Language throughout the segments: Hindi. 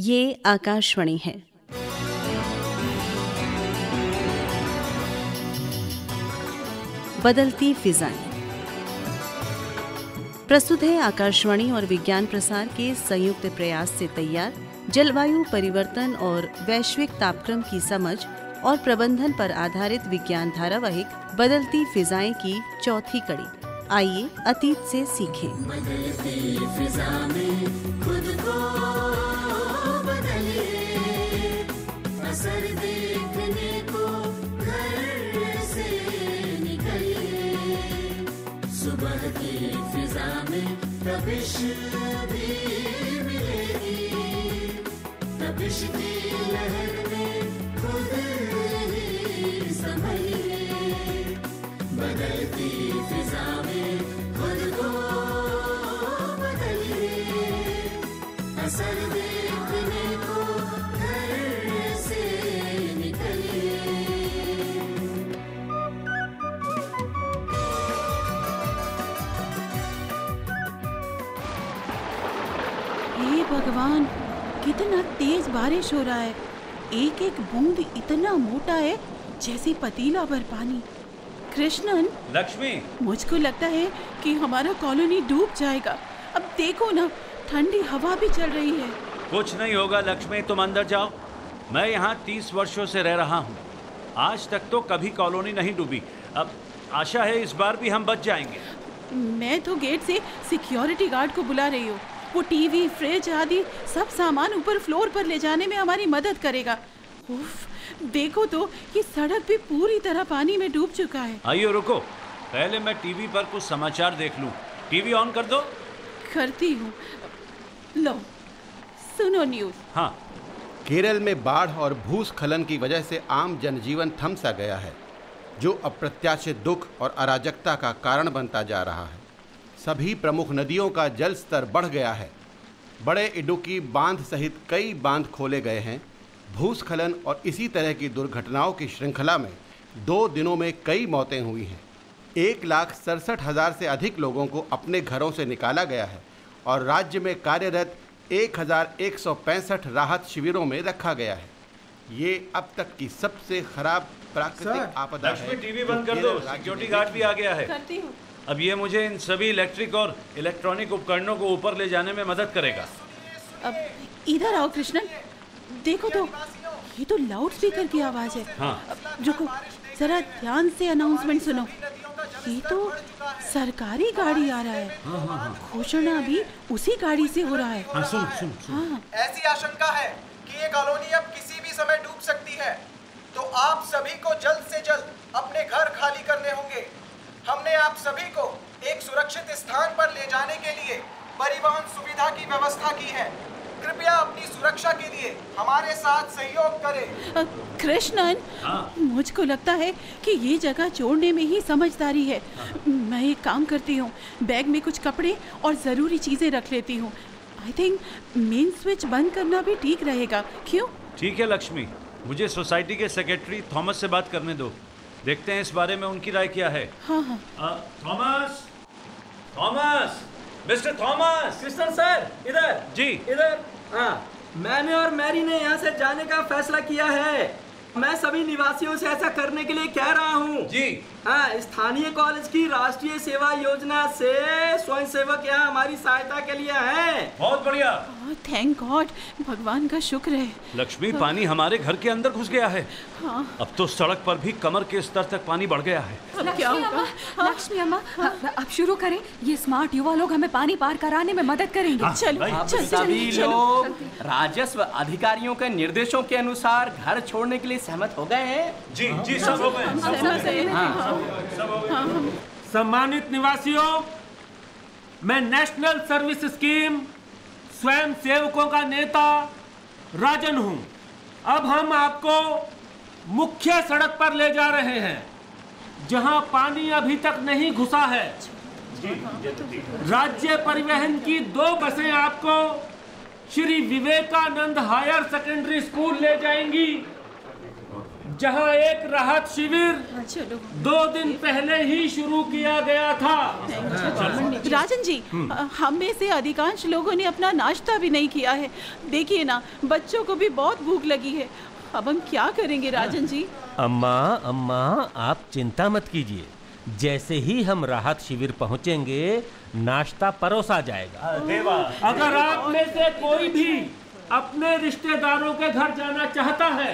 ये आकाशवाणी है। बदलती फिजाएँ। प्रस्तुत है आकाशवाणी और विज्ञान प्रसार के संयुक्त प्रयास से तैयार, जलवायु परिवर्तन और वैश्विक तापक्रम की समझ और प्रबंधन पर आधारित विज्ञान धारावाहिक बदलती फिजाएँ की चौथी कड़ी। आइए अतीत से सीखें। बदलती फिजा में खुद को असर देखने को घर से निकलिए। सुबह की फिजा में तबिश भी मिलेगी। तबिश की लहर में खुद ही बदलती फिजा में खुद को बदलिए। असर तेज बारिश हो रहा है। एक एक बूंद इतना मोटा है जैसे पतीला भर पानी। कृष्णन लक्ष्मी। मुझको लगता है कि हमारा कॉलोनी डूब जाएगा। अब देखो ना ठंडी हवा भी चल रही है। कुछ नहीं होगा लक्ष्मी तुम अंदर जाओ। मैं यहाँ तीस वर्षों से रह रहा हूँ। आज तक तो कभी कॉलोनी नहीं डूबी। अब आशा है इस बार भी हम बच जाएँगे। मैं तो गेट से सिक्योरिटी गार्ड को बुला रही हूँ। वो टीवी फ्रिज आदि सब सामान ऊपर फ्लोर पर ले जाने में हमारी मदद करेगा। उफ, देखो तो ये सड़क भी पूरी तरह पानी में डूब चुका है। आइए रुको पहले मैं टीवी पर कुछ समाचार देख लूँ। टीवी ऑन कर दो। करती हूँ। लो सुनो न्यूज़। हाँ। केरल में बाढ़ और भूस्खलन की वजह से आम जनजीवन थम सा गया है जो अप्रत्याशित दुख और अराजकता का कारण बनता जा रहा है। सभी प्रमुख नदियों का जल स्तर बढ़ गया है। बड़े इडुकी बाँध सहित कई बाँध खोले गए हैं। भूस्खलन और इसी तरह की दुर्घटनाओं की श्रृंखला में दो दिनों में कई मौतें हुई हैं। एक लाख सड़सठ हज़ार से अधिक लोगों को अपने घरों से निकाला गया है और राज्य में कार्यरत एक हज़ार एक सौ पैंसठ राहत शिविरों में रखा गया है। ये अब तक की सबसे खराब प्राकृतिक आपदा है। टीवी बंद कर दो सिक्योरिटी गार्ड भी आ गया है। करती हूँ। अब ये मुझे इन सभी इलेक्ट्रिक और इलेक्ट्रॉनिक उपकरणों को ऊपर ले जाने में मदद करेगा। अब इधर आओ कृष्णन। देखो तो ये तो लाउड स्पीकर की आवाज़ है। हाँ। रुको जरा ध्यान से अनाउंसमेंट सुनो। ये तो सरकारी गाड़ी आ रहा है। घोषणा भी उसी गाड़ी से हो रहा है। हाँ सुन सुन सुन। हाँ। ऐसी आशंका है कि ये कॉलोनी अब किसी भी समय डूब सकती है। तो आप सभी को जल्द से जल्द अपने घर खाली करने होंगे। हमने आप सभी को एक सुरक्षित स्थान पर ले जाने के लिए परिवहन सुविधा की व्यवस्था की है। कृपया अपनी सुरक्षा के लिए हमारे साथ सहयोग करें। कृष्णन हाँ। मुझको लगता है कि ये जगह छोड़ने में ही समझदारी है। मैं एक काम करती हूँ बैग में कुछ कपड़े और ज़रूरी चीज़ें रख लेती हूँ। आई थिंक मेन स्विच बंद करना भी ठीक रहेगा। क्यों? ठीक है लक्ष्मी। मुझे सोसाइटी के सेक्रेटरी थॉमस से बात करने दो। देखते हैं इस बारे में उनकी राय क्या है। हाँ हाँ। Thomas? Thomas? Mister Thomas? Kristen sir इधर। जी। इधर। हाँ मैंने और मैरी ने यहाँ से जाने का फैसला किया है। मैं सभी निवासियों से ऐसा करने के लिए कह रहा हूँ। जी। स्थानीय कॉलेज की राष्ट्रीय सेवा योजना से स्वयं सेवक यहाँ हमारी सहायता के लिए है। बहुत बढ़िया। थैंक गॉड भगवान का शुक्र है। लक्ष्मी पानी हमारे घर के अंदर घुस गया है। हाँ। अब तो सड़क पर भी कमर के स्तर तक पानी बढ़ गया है। अब क्या लक्ष्मी होगा अम्मा लक्ष्मी अम्मा अब- अब शुरू करें। ये स्मार्ट युवा लोग हमें पानी पार कराने में मदद करेंगे। हाँ, चलो भाई। अब चल सभी चलो। लोग राजस्व अधिकारियों के निर्देशों के अनुसार घर छोड़ने के लिए सहमत हो गए हैं? जी जी सब हो गए। सम्मानित निवासियों मैं नेशनल सर्विस स्कीम स्वयं सेवकों का नेता राजन हूँ। अब हम आपको मुख्य सड़क पर ले जा रहे हैं जहाँ पानी अभी तक नहीं घुसा है। राज्य परिवहन की दो बसें आपको Shri Vivekananda higher secondary school ले जाएँगी। जहाँ एक राहत शिविर चलो दो दिन पहले ही शुरू किया गया था। राजन जी हम में से अधिकांश लोगों ने अपना नाश्ता भी नहीं किया है। देखिए ना बच्चों को भी बहुत भूख लगी है। अब हम क्या करेंगे राजन जी? अम्मा अम्मा आप चिंता मत कीजिए। जैसे ही हम राहत शिविर पहुँचेंगे नाश्ता परोसा जाएगा। देवा अगर आप में से कोई भी अपने रिश्तेदारों के घर जाना चाहता है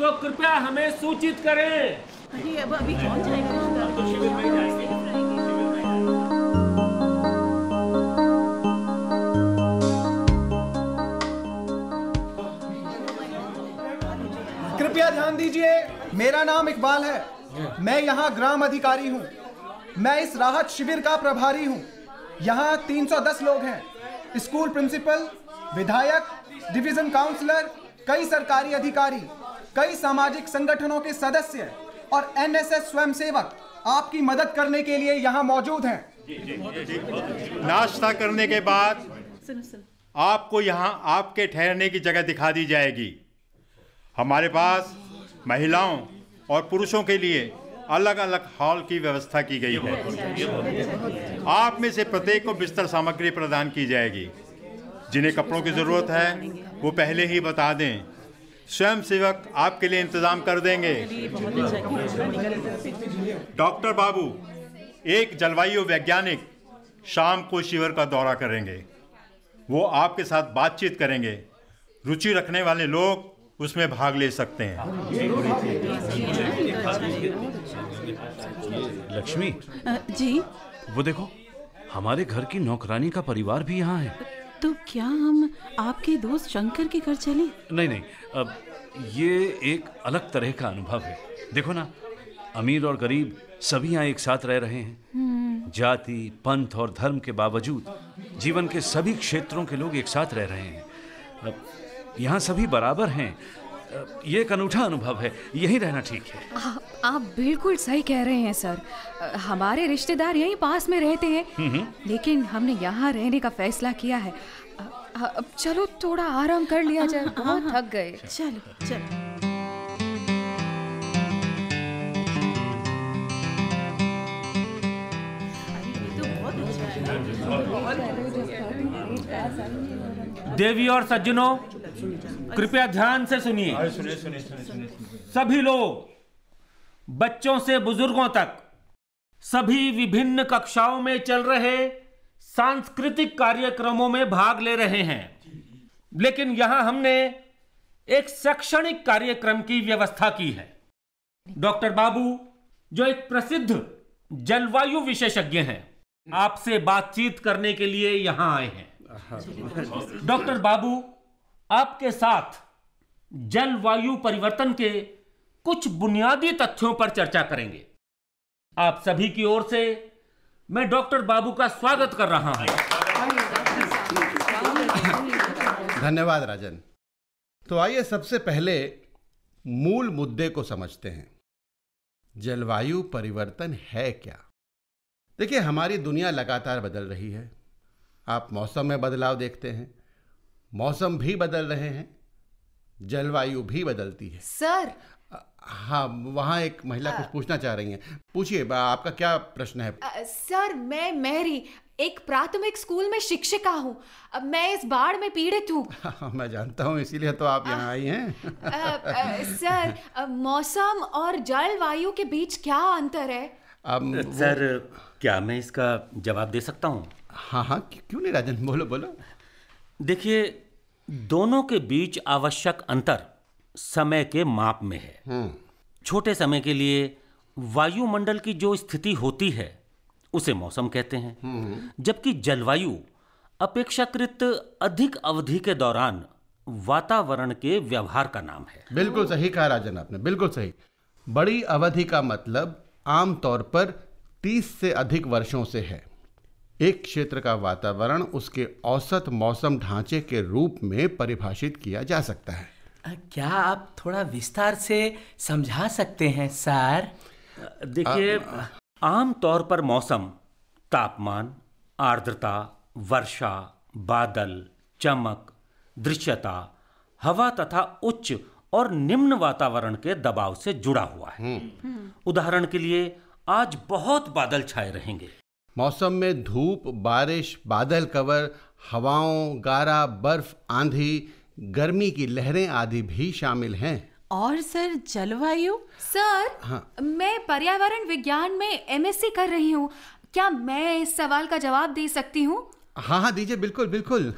तो कृपया हमें सूचित करें। अरे अब अभी कौन जाएगा? तो शिविर में जाएँगे। कृपया ध्यान दीजिए मेरा नाम इकबाल है। मैं यहाँ ग्राम अधिकारी हूँ। मैं इस राहत शिविर का प्रभारी हूँ। यहाँ 310 लोग हैं। स्कूल प्रिंसिपल विधायक डिवीज़न काउंसलर कई सरकारी अधिकारी। कई सामाजिक संगठनों के सदस्य और एनएसएस स्वयंसेवक आपकी मदद करने के लिए यहाँ मौजूद हैं। नाश्ता करने के बाद आपको यहाँ आपके ठहरने की जगह दिखा दी जाएगी। हमारे पास महिलाओं और पुरुषों के लिए अलग अलग हॉल की व्यवस्था की गई है। आप में से प्रत्येक को बिस्तर सामग्री प्रदान की जाएगी। जिन्हें कपड़ों की ज़रूरत है, वो पहले ही बता दें स्वयं सेवक आपके लिए इंतज़ाम कर देंगे। डॉक्टर बाबू एक जलवायु वैज्ञानिक शाम को शिविर का दौरा करेंगे। वो आपके साथ बातचीत करेंगे। रुचि रखने वाले लोग उसमें भाग ले सकते हैं। लक्ष्मी जी। वो देखो हमारे घर की नौकरानी का परिवार भी यहाँ है। तो क्या हम आपके दोस्त शंकर के घर चले? नहीं नहीं अब ये एक अलग तरह का अनुभव है। देखो ना अमीर और गरीब सभी यहाँ एक साथ रह रहे हैं। जाति पंथ और धर्म के बावजूद जीवन के सभी क्षेत्रों के लोग एक साथ रह रहे हैं। अब यहाँ सभी बराबर हैं ये एक अनूठा अनुभव है यहीं रहना ठीक है। आप, आप बिल्कुल सही कह रहे हैं सर। हमारे रिश्तेदार यहीं पास में रहते हैं। लेकिन हमने यहाँ रहने का फैसला किया है। अब चलो थोड़ा आराम कर लिया जाए। बहुत थक गए। चलो चलो। देवी और सज्जनों कृपया ध्यान से सुनिए। सभी लोग बच्चों से बुज़ुर्गों तक सभी विभिन्न कक्षाओं में चल रहे सांस्कृतिक कार्यक्रमों में भाग ले रहे हैं। लेकिन यहाँ हमने एक शैक्षणिक कार्यक्रम की व्यवस्था की है। डॉक्टर बाबू जो एक प्रसिद्ध जलवायु विशेषज्ञ हैं आपसे बातचीत करने के लिए यहाँ आए हैं। डॉक्टर बाबू आपके साथ जलवायु परिवर्तन के कुछ बुनियादी तथ्यों पर चर्चा करेंगे। आप सभी की ओर से मैं डॉक्टर बाबू का स्वागत कर रहा हूँ। धन्यवाद राजन। तो आइए सबसे पहले मूल मुद्दे को समझते हैं। जलवायु परिवर्तन है क्या? देखिए, हमारी दुनिया लगातार बदल रही है। आप मौसम में बदलाव देखते हैं मौसम भी बदल रहे हैं जलवायु भी बदलती है। सर! हाँ वहाँ एक महिला कुछ पूछना चाह रही हैं। पूछिए आपका क्या प्रश्न है? अ, सर मैं मैरी एक प्राथमिक स्कूल में शिक्षिका हूँ। अब मैं इस बाढ़ में पीड़ित हूँ। हाँ, मैं जानता हूँ इसीलिए तो आप यहाँ आई हैं। सर मौसम और जलवायु के बीच क्या अंतर है? अब सर क्या मैं इसका जवाब दे सकता हूँ? हाँ हाँ क्यों नहीं राजन? बोलो बोलो। देखिए दोनों के बीच आवश्यक अंतर समय के माप में है। छोटे समय के लिए वायुमंडल की जो स्थिति होती है उसे मौसम कहते हैं। जबकि जलवायु अपेक्षाकृत अधिक अवधि के दौरान वातावरण के व्यवहार का नाम है। बिल्कुल सही कहा राजन आपने बिल्कुल सही। बड़ी अवधि का मतलब आमतौर पर 30 से अधिक वर्षों से है। एक क्षेत्र का वातावरण उसके औसत मौसम ढांचे के रूप में परिभाषित किया जा सकता है। क्या आप थोड़ा विस्तार से समझा सकते हैं सर? देखिए आम तौर पर मौसम तापमान आर्द्रता वर्षा बादल चमक दृश्यता हवा तथा उच्च और निम्न वातावरण के दबाव से जुड़ा हुआ है। उदाहरण के लिए आज बहुत बादल छाए रहेंगे। मौसम में धूप बारिश बादल कवर हवाओं गारा बर्फ़ आंधी गर्मी की लहरें आदि भी शामिल हैं। और सर जलवायु? सर हाँ। मैं पर्यावरण विज्ञान में एमएससी कर रही हूँ। क्या मैं इस सवाल का जवाब दे सकती हूँ? हाँ हाँ दीजिए बिल्कुल बिल्कुल।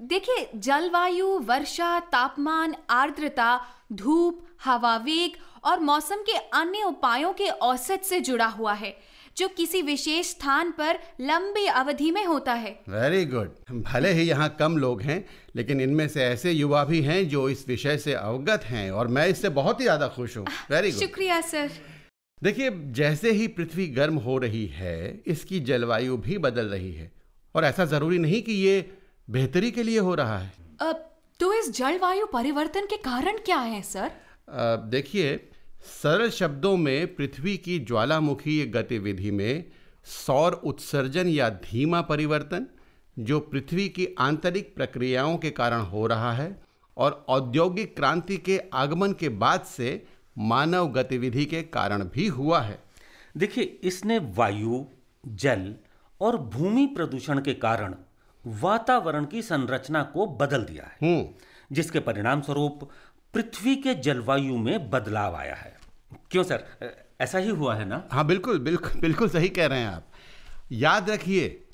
देखिए जलवायु वर्षा तापमान आर्द्रता धूप हवा वेग और मौसम के अन्य उपायों के औसत से जुड़ा हुआ है। जो किसी विशेष स्थान पर लंबी अवधि में होता है। वेरी गुड भले ही यहाँ कम लोग हैं लेकिन इनमें से ऐसे युवा भी हैं जो इस विषय से अवगत हैं और मैं इससे बहुत ही ज़्यादा खुश हूँ। वेरी गुड शुक्रिया सर। देखिए जैसे ही पृथ्वी गर्म हो रही है इसकी जलवायु भी बदल रही है। और ऐसा ज़रूरी नहीं कि ये बेहतरी के लिए हो रहा है। अब तो इस जलवायु परिवर्तन के कारण क्या है सर? देखिए सरल शब्दों में पृथ्वी की ज्वालामुखी गतिविधि में सौर उत्सर्जन या धीमा परिवर्तन जो पृथ्वी की आंतरिक प्रक्रियाओं के कारण हो रहा है और औद्योगिक क्रांति के आगमन के बाद से मानव गतिविधि के कारण भी हुआ है। देखिए इसने वायु जल और भूमि प्रदूषण के कारण वातावरण की संरचना को बदल दिया है। जिसके परिणाम स्वरूप पृथ्वी के जलवायु में बदलाव आया है। क्यों सर? ऐसा ही हुआ है ना? हाँ बिल्कुल बिल्कुल बिल्कुल सही कह रहे हैं आप। याद रखिए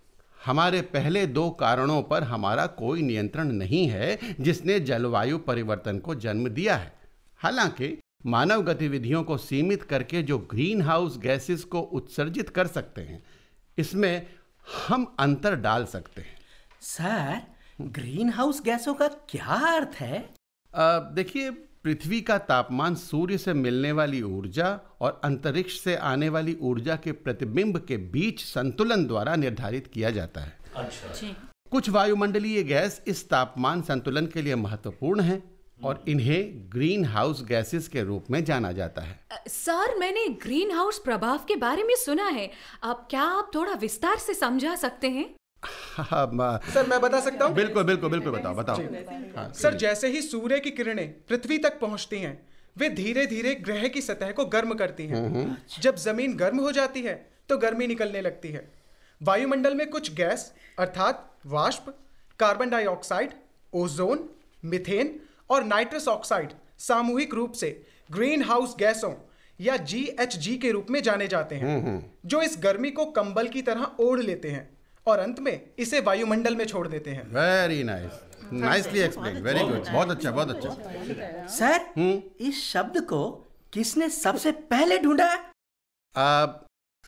हमारे पहले दो कारणों पर हमारा कोई नियंत्रण नहीं है जिसने जलवायु परिवर्तन को जन्म दिया है। हालाँकि मानव गतिविधियों को सीमित करके जो ग्रीन हाउस गैसेस को उत्सर्जित कर सकते हैं इसमें हम अंतर डाल सकते हैं। सर ग्रीन हाउस गैसों का क्या अर्थ है? देखिए पृथ्वी का तापमान सूर्य से मिलने वाली ऊर्जा और अंतरिक्ष से आने वाली ऊर्जा के प्रतिबिंब के बीच संतुलन द्वारा निर्धारित किया जाता है। अच्छा। कुछ वायुमंडलीय गैस इस तापमान संतुलन के लिए महत्वपूर्ण हैं और इन्हें ग्रीन हाउस गैसेस के रूप में जाना जाता है। सर मैंने ग्रीन हाउस प्रभाव के बारे में सुना है। अब क्या आप थोड़ा विस्तार से समझा सकते हैं? हाँ, सर मैं बता सकता हूँ? बिल्कुल बिल्कुल बिल्कुल बताओ बताओ। हाँ, सर जैसे ही सूर्य की किरणें पृथ्वी तक पहुँचती हैं वे धीरे धीरे ग्रह की सतह को गर्म करती हैं। जब ज़मीन गर्म हो जाती है तो गर्मी निकलने लगती है। वायुमंडल में कुछ गैस अर्थात वाष्प कार्बन डाइऑक्साइड ओजोन मिथेन और नाइट्रस ऑक्साइड सामूहिक रूप से ग्रीन हाउस गैसों या GHG के रूप में जाने जाते हैं जो इस गर्मी को कंबल की तरह ओढ़ लेते हैं। और अंत में इसे वायुमंडल में छोड़ देते हैं। Very nice nicely explain very good बहुत अच्छा बहुत अच्छा। सर इस शब्द को किसने सबसे पहले ढूंढा?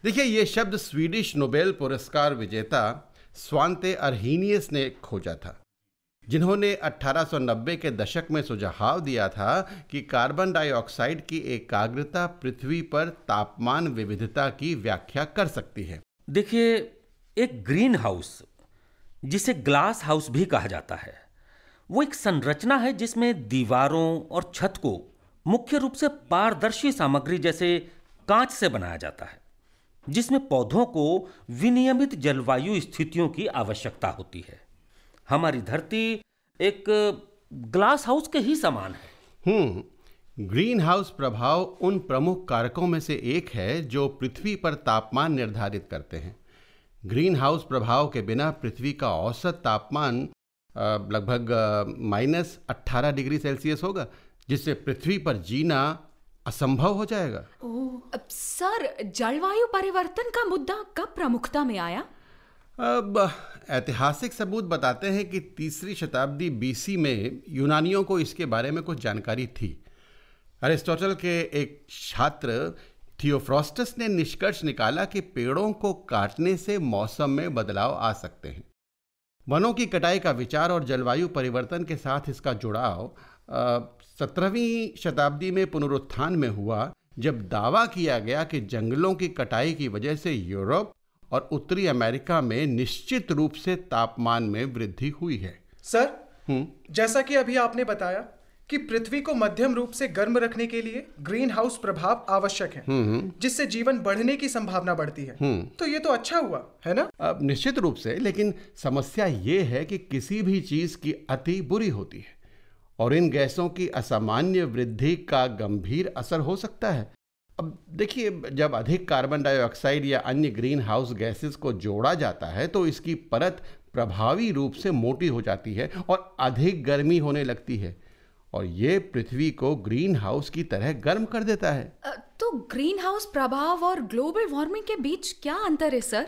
देखिए ये शब्द स्वीडिश नोबेल पुरस्कार विजेता स्वांते अर्हीनियस ने खोजा था जिन्होंने 1890 के दशक में सुझाव दिया था कि कार्बन डाइऑक्साइड की एकाग्रता पृथ्वी पर तापमान विविधता की व्याख्या कर सकती है। देखिए एक ग्रीन हाउस, जिसे ग्लास हाउस भी कहा जाता है। वो एक संरचना है जिसमें दीवारों और छत को मुख्य रूप से पारदर्शी सामग्री जैसे कांच से बनाया जाता है, जिसमें पौधों को विनियमित जलवायु स्थितियों की आवश्यकता होती है। हमारी धरती एक ग्लास हाउस के ही समान है। हम्म ग्रीन हाउस प्रभाव उन प्रमुख कारकों में से एक है जो पृथ्वी पर तापमान निर्धारित करते हैं। ग्रीन हाउस प्रभाव के बिना पृथ्वी का औसत तापमान लगभग माइनस अट्ठारह डिग्री सेल्सियस होगा जिससे पृथ्वी पर जीना असंभव हो जाएगा। अब सर जलवायु परिवर्तन का मुद्दा कब प्रमुखता में आया? अब ऐतिहासिक सबूत बताते हैं कि तीसरी शताब्दी बीसी में यूनानियों को इसके बारे में कुछ जानकारी थी। अरिस्टोटल के एक छात्र थियोफ्रॉस्टस ने निष्कर्ष निकाला कि पेड़ों को काटने से मौसम में बदलाव आ सकते हैं। वनों की कटाई का विचार और जलवायु परिवर्तन के साथ इसका जुड़ाव सत्रहवीं शताब्दी में पुनरुत्थान में हुआ जब दावा किया गया कि जंगलों की कटाई की वजह से यूरोप और उत्तरी अमेरिका में निश्चित रूप से तापमान में वृद्धि हुई है। सर जैसा कि अभी आपने बताया कि पृथ्वी को मध्यम रूप से गर्म रखने के लिए ग्रीन हाउस प्रभाव आवश्यक है जिससे जीवन बढ़ने की संभावना बढ़ती है। तो ये तो अच्छा हुआ है ना? अब निश्चित रूप से लेकिन समस्या ये है कि किसी भी चीज़ की अति बुरी होती है और इन गैसों की असामान्य वृद्धि का गंभीर असर हो सकता है। अब देखिए जब अधिक कार्बन डाइऑक्साइड या अन्य ग्रीन हाउस गैसेस को जोड़ा जाता है तो इसकी परत प्रभावी रूप से मोटी हो जाती है और अधिक गर्मी होने लगती है। और ये पृथ्वी को ग्रीन हाउस की तरह गर्म कर देता है। तो ग्रीन हाउस प्रभाव और ग्लोबल वार्मिंग के बीच क्या अंतर है सर?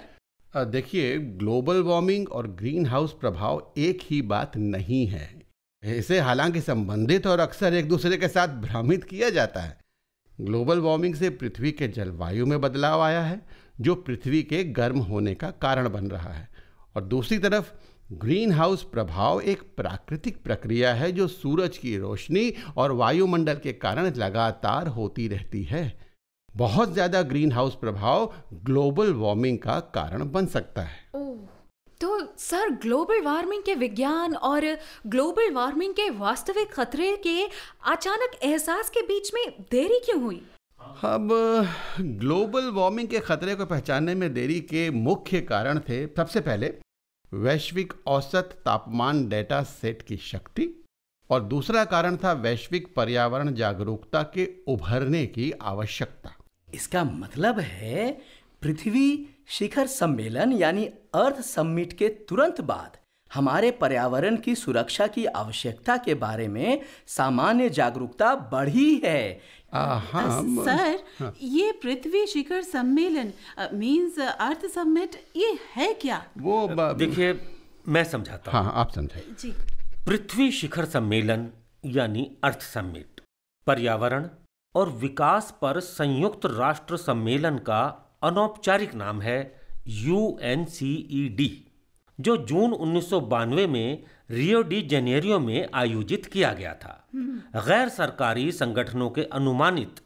देखिए ग्लोबल वार्मिंग और ग्रीन हाउस प्रभाव एक ही बात नहीं है। इसे हालाँकि संबंधित और अक्सर एक दूसरे के साथ भ्रमित किया जाता है। ग्लोबल वार्मिंग से पृथ्वी के जलवायु में बदलाव आया है जो पृथ्वी के गर्म होने का कारण बन रहा है। और दूसरी तरफ़ ग्रीन हाउस प्रभाव एक प्राकृतिक प्रक्रिया है जो सूरज की रोशनी और वायुमंडल के कारण लगातार होती रहती है। बहुत ज़्यादा ग्रीन हाउस प्रभाव ग्लोबल वार्मिंग का कारण बन सकता है। तो सर ग्लोबल वार्मिंग के विज्ञान और ग्लोबल वार्मिंग के वास्तविक खतरे के अचानक एहसास के बीच में देरी क्यों हुई? अब ग्लोबल वार्मिंग के खतरे को पहचानने में देरी के मुख्य कारण थे सबसे पहले वैश्विक औसत तापमान डेटा सेट की शक्ति और दूसरा कारण था वैश्विक पर्यावरण जागरूकता के उभरने की आवश्यकता। इसका मतलब है पृथ्वी शिखर सम्मेलन यानी अर्थ सम्मिट के तुरंत बाद हमारे पर्यावरण की सुरक्षा की आवश्यकता के बारे में सामान्य जागरूकता बढ़ी है। हाँ सर ये पृथ्वी शिखर सम्मेलन मींस अर्थ समिट ये है क्या? वो देखिए मैं समझाता हाँ। आप समझाइए। जी। पृथ्वी शिखर सम्मेलन यानी अर्थ समिट पर्यावरण और विकास पर संयुक्त राष्ट्र सम्मेलन का अनौपचारिक नाम है यूएनसीईडी जो जून उन्नीस सौ बानवे में रियो डी जेनेरियो में आयोजित किया गया था। गैर सरकारी संगठनों के अनुमानित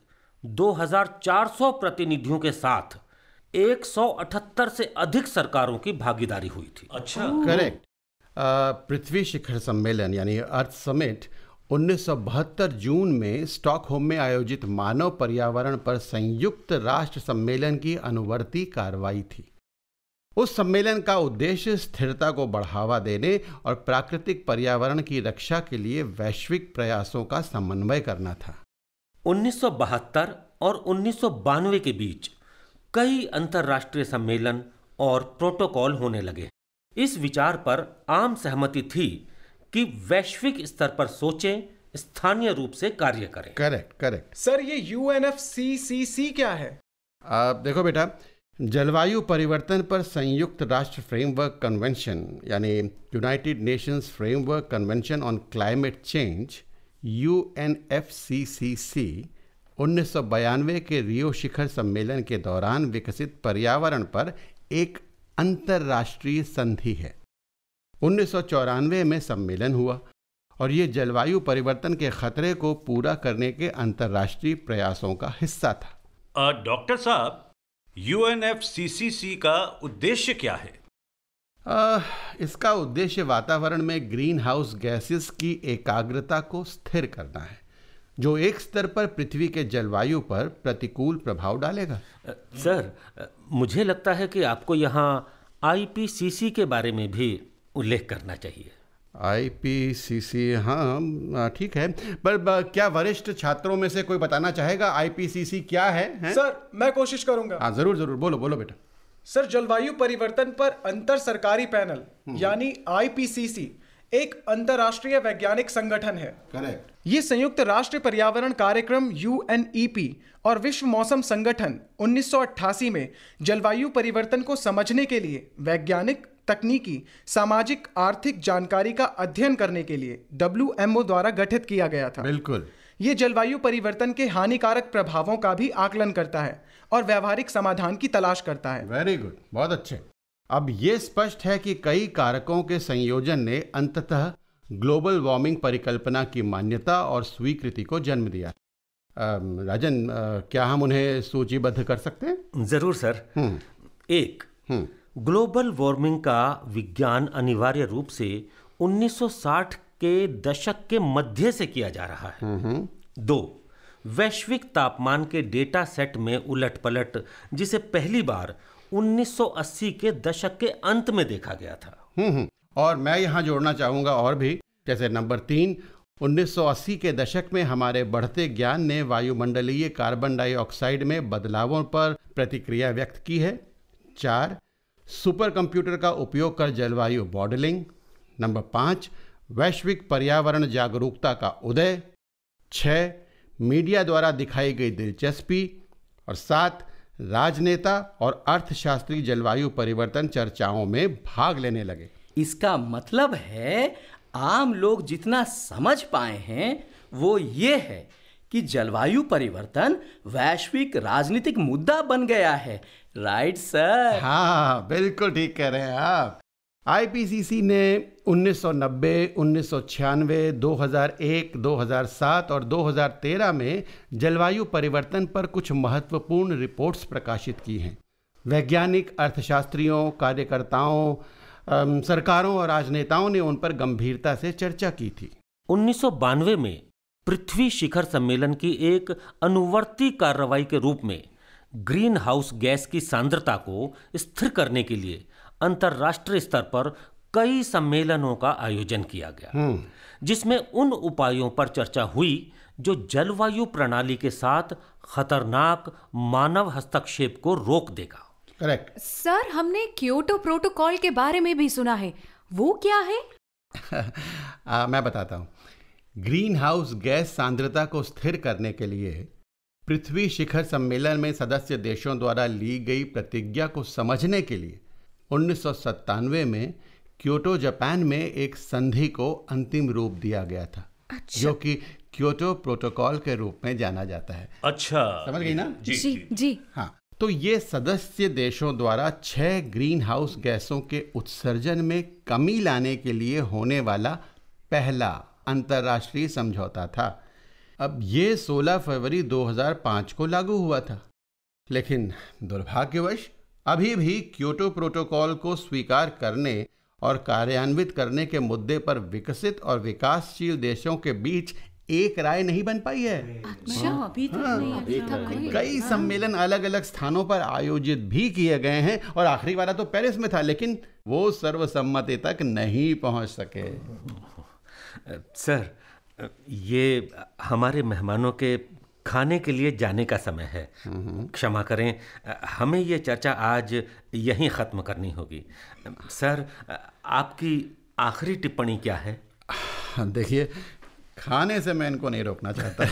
2400 प्रतिनिधियों के साथ 178 से अधिक सरकारों की भागीदारी हुई थी। अच्छा। करेक्ट। पृथ्वी शिखर सम्मेलन यानी अर्थ समिट 1972 जून में स्टॉकहोम में आयोजित मानव पर्यावरण पर संयुक्त राष्ट्र सम्मेलन की अनुवर्ती कार्रवाई थी। उस सम्मेलन का उद्देश्य स्थिरता को बढ़ावा देने और प्राकृतिक पर्यावरण की रक्षा के लिए वैश्विक प्रयासों का समन्वय करना था। 1972 और 1992 के बीच कई अंतर्राष्ट्रीय सम्मेलन और प्रोटोकॉल होने लगे। इस विचार पर आम सहमति थी कि वैश्विक स्तर पर सोचें स्थानीय रूप से कार्य करें। Correct correct. सर ये यूएनएफसीसीसी क्या है? आप देखो बेटा जलवायु परिवर्तन पर संयुक्त राष्ट्र फ्रेमवर्क कन्वेंशन, यानी United Nations framework convention on climate change U N F C C C उन्नीस के रियो शिखर सम्मेलन के दौरान विकसित पर्यावरण पर एक अंतर्राष्ट्रीय संधि है। उन्नीस सौ चौरानवे में सम्मेलन हुआ और ये जलवायु परिवर्तन के खतरे को पूरा करने के अंतर्राष्ट्रीय प्रयासों का हिस्सा था। डॉक्टर साहब यूएनएफसीसीसी का उद्देश्य क्या है? आ, इसका उद्देश्य वातावरण में ग्रीन हाउस गैसेस की एकाग्रता को स्थिर करना है जो एक स्तर पर पृथ्वी के जलवायु पर प्रतिकूल प्रभाव डालेगा। सर मुझे लगता है कि आपको यहाँ आईपीसीसी के बारे में भी उल्लेख करना चाहिए। आईपीसीसी हाँ ठीक है। पर क्या वरिष्ठ छात्रों में से कोई बताना चाहेगा आईपीसीसी क्या है, हैं? सर मैं कोशिश करूँगा। हाँ ज़रूर ज़रूर बोलो बोलो बेटा। सर जलवायु परिवर्तन पर अंतर सरकारी पैनल यानी आईपीसीसी एक अंतर्राष्ट्रीय वैज्ञानिक संगठन है। करेक्ट। ये संयुक्त राष्ट्र पर्यावरण कार्यक्रम यूएनईपी और विश्व मौसम संगठन 1988 में जलवायु परिवर्तन को समझने के लिए वैज्ञानिक तकनीकी सामाजिक आर्थिक जानकारी का अध्ययन करने के लिए डब्ल्यूएमओ द्वारा गठित किया गया था। बिल्कुल। ये जलवायु परिवर्तन के हानिकारक प्रभावों का भी आकलन करता है और व्यवहारिक समाधान की तलाश करता है। वेरी गुड बहुत अच्छे। अब ये स्पष्ट है कि कई कारकों के संयोजन ने अंततः ग्लोबल वार्मिंग परिकल्पना की मान्यता और स्वीकृति को जन्म दिया। राजन क्या हम उन्हें सूचीबद्ध कर सकते हैं? ज़रूर सर। एक ग्लोबल वार्मिंग का विज्ञान अनिवार्य रूप से 1960 के दशक के मध्य से किया जा रहा है। दो वैश्विक तापमान के डेटा सेट में उलट पलट जिसे पहली बार 1980 के दशक के अंत में देखा गया था। और मैं यहाँ जोड़ना चाहूँगा और भी जैसे नंबर तीन 1980 के दशक में हमारे बढ़ते ज्ञान ने वायुमंडलीय कार्बन डाइऑक्साइड में बदलावों पर प्रतिक्रिया व्यक्त की है। चार सुपर कंप्यूटर का उपयोग कर जलवायु मॉडलिंग नंबर पाँच, वैश्विक पर्यावरण जागरूकता का उदय छः मीडिया द्वारा दिखाई गई दिलचस्पी, और सात, राजनेता और अर्थशास्त्री जलवायु परिवर्तन चर्चाओं में भाग लेने लगे। इसका मतलब है, आम लोग जितना समझ पाए हैं, वो ये है कि जलवायु परिवर्तन वैश्विक राजनीतिक मुद्दा बन गया है। राइट सर हाँ बिल्कुल ठीक कह रहे हैं आप। आईपीसीसी ने 1990, 1996, 2001, 2007 और 2013 में जलवायु परिवर्तन पर कुछ महत्वपूर्ण रिपोर्ट्स प्रकाशित की हैं। वैज्ञानिक अर्थशास्त्रियों कार्यकर्ताओं सरकारों और राजनेताओं ने उन पर गंभीरता से चर्चा की थी। उन्नीस सौ बानवे में पृथ्वी शिखर सम्मेलन की एक अनुवर्ती कार्रवाई के रूप में ग्रीन हाउस गैस की सांद्रता को स्थिर करने के लिए अंतर्राष्ट्रीय स्तर पर कई सम्मेलनों का आयोजन किया गया। जिसमें उन उपायों पर चर्चा हुई जो जलवायु प्रणाली के साथ खतरनाक मानव हस्तक्षेप को रोक देगा। करेक्ट। सर हमने क्योटो प्रोटोकॉल के बारे में भी सुना है। वो क्या है? आ, मैं बताता हूँ। ग्रीन हाउस गैस सांद्रता को स्थिर करने के लिए पृथ्वी शिखर सम्मेलन में सदस्य देशों द्वारा ली गई प्रतिज्ञा को समझने के लिए उन्नीस सौ सत्तानवे में क्योटो जापान में एक संधि को अंतिम रूप दिया गया था अच्छा। जो कि क्योटो प्रोटोकॉल के रूप में जाना जाता है। अच्छा। समझ गई ना? जी जी जी। हाँ। तो ये सदस्य देशों द्वारा छह ग्रीन हाउस गैसों के उत्सर्जन में कमी लाने के लिए होने वाला पहला अंतर्राष्ट्रीय समझौता था। अब ये 16 फरवरी 2005 को लागू हुआ था। लेकिन दुर्भाग्यवश अभी भी क्योटो प्रोटोकॉल को स्वीकार करने और कार्यान्वित करने के मुद्दे पर विकसित और विकासशील देशों के बीच एक राय नहीं बन पाई है। अच्छा अभी तक नहीं अभी तक नहीं। कई सम्मेलन अलग अलग स्थानों पर आयोजित भी किए गए हैं और आखिरी वाला तो पेरिस में था लेकिन वो सर्वसम्मति तक नहीं पहुँच सके। सर ये हमारे मेहमानों के खाने के लिए जाने का समय है। क्षमा करें हमें ये चर्चा आज यहीं ख़त्म करनी होगी। सर आपकी आखिरी टिप्पणी क्या है? देखिए खाने से मैं इनको नहीं रोकना चाहता।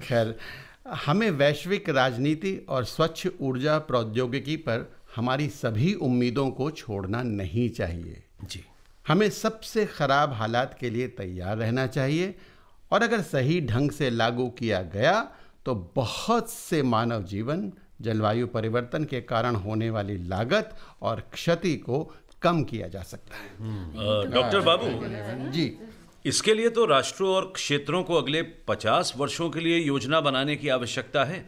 खैर हमें वैश्विक राजनीति और स्वच्छ ऊर्जा प्रौद्योगिकी पर हमारी सभी उम्मीदों को छोड़ना नहीं चाहिए। हमें सबसे खराब हालात के लिए तैयार रहना चाहिए। और अगर सही ढंग से लागू किया गया तो बहुत से मानव जीवन जलवायु परिवर्तन के कारण होने वाली लागत और क्षति को कम किया जा सकता है। डॉक्टर बाबू जी। इसके लिए तो राष्ट्रों और क्षेत्रों को अगले 50 वर्षों के लिए योजना बनाने की आवश्यकता है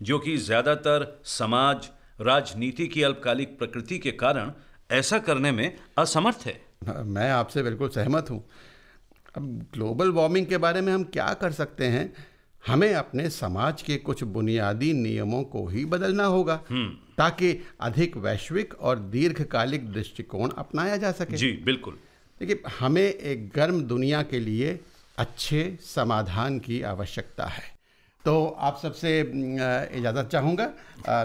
जो कि ज़्यादातर समाज राजनीति की अल्पकालिक प्रकृति के कारण ऐसा करने में असमर्थ है। मैं आपसे बिल्कुल सहमत हूँ। अब ग्लोबल वार्मिंग के बारे में हम क्या कर सकते हैं? हमें अपने समाज के कुछ बुनियादी नियमों को ही बदलना होगा ताकि अधिक वैश्विक और दीर्घकालिक दृष्टिकोण अपनाया जा सके। जी बिल्कुल। देखिए हमें एक गर्म दुनिया के लिए अच्छे समाधान की आवश्यकता है। तो आप सबसे इजाज़त चाहूँगा।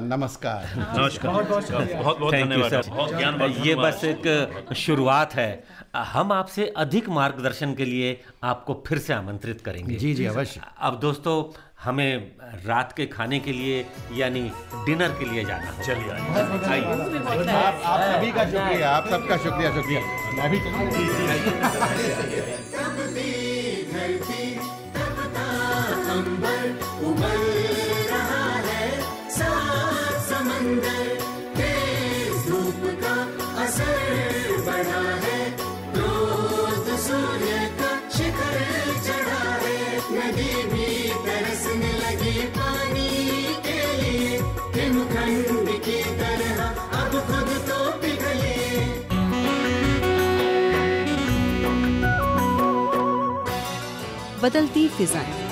नमस्कार। नमस्कार। बहुत बहुत धन्यवाद सर बहुत ज्ञानवर्धक ये बस एक शुरुआत है। हम आपसे अधिक मार्गदर्शन के लिए आपको फिर से आमंत्रित करेंगे। जी, जी, अवश्य। अब दोस्तों हमें रात के खाने के लिए यानी डिनर के लिए जाना चलिए आइए। आप आप सभी का शुक्रिया आप सबका शुक्रिया शुक्रिया। मैं भी बदलती फिजाएँ।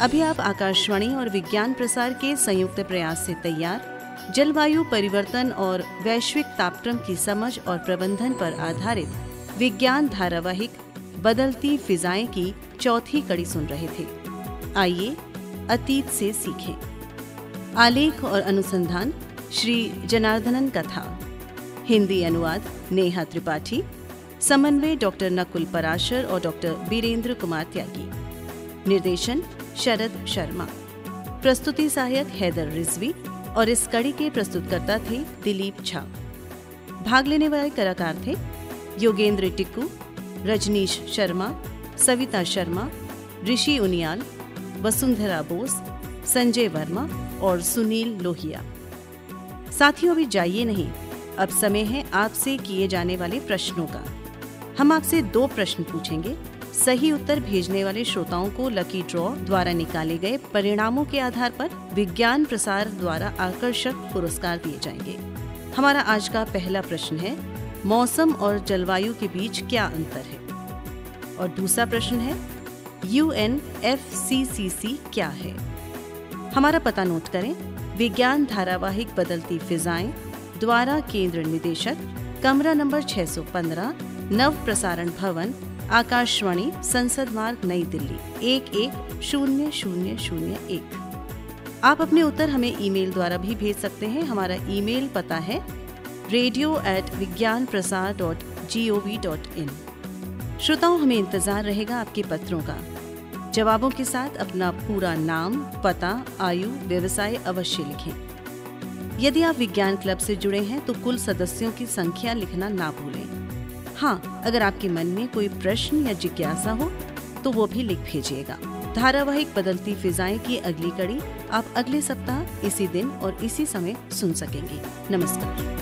अभी आप आकाशवाणी और विज्ञान प्रसार के संयुक्त प्रयास से तैयार, जलवायु परिवर्तन और वैश्विक तापक्रम की समझ और प्रबंधन पर आधारित विज्ञान धारावाहिक बदलती फिजाएँ की चौथी कड़ी सुन रहे थे। आइए अतीत से सीखें। आलेख और अनुसंधान, श्री जनार्दनन कथा। हिंदी अनुवाद, नेहा त्रिपाठी। समन्वय डॉक्टर नकुल पराशर और डॉक्टर बीरेंद्र कुमार त्यागी। निर्देशन शरद शर्मा। प्रस्तुति सहायक हैदर रिजवी और इस कड़ी के प्रस्तुतकर्ता थे दिलीप झा। भाग लेने वाले कलाकार थे योगेंद्र टिक्कू, रजनीश शर्मा, सविता शर्मा, ऋषि उनियाल, वसुंधरा बोस, संजय वर्मा और सुनील लोहिया। साथियों भी जाइए नहीं। अब समय है आपसे किए जाने वाले प्रश्नों का। हम आपसे दो प्रश्न पूछेंगे। सही उत्तर भेजने वाले श्रोताओं को लकी ड्रॉ द्वारा निकाले गए परिणामों के आधार पर विज्ञान प्रसार द्वारा आकर्षक पुरस्कार दिए जाएँगे। हमारा आज का पहला प्रश्न है, मौसम और जलवायु के बीच क्या अंतर है? और दूसरा प्रश्न है U N F C C C क्या है? हमारा पता नोट करें, विज्ञान धारावाहिक बदलती फिजाएँ, द्वारा केंद्र निदेशक, कमरा नंबर 615 नव प्रसारण भवन, आकाशवाणी, संसद मार्ग, नई दिल्ली, एक एक शून्य शून्य शून्य एक। आप अपने उत्तर हमें ईमेल द्वारा भी भेज सकते हैं। हमारा ईमेल पता है radio at Vigyan Prasar dot G O V dot in श्रोताओं, हमें इंतज़ार रहेगा आपके पत्रों का। जवाबों के साथ अपना पूरा नाम, पता, आयु, व्यवसाय अवश्य लिखें। यदि आप विज्ञान क्लब से जुड़े हैं तो कुल सदस्यों की संख्या लिखना ना भूलें। हाँ अगर आपके मन में कोई प्रश्न या जिज्ञासा हो तो वो भी लिख भेजिएगा। धारावाहिक बदलती फिजाएँ की अगली कड़ी आप अगले सप्ताह, इसी दिन और इसी समय सुन सकेंगे। नमस्कार।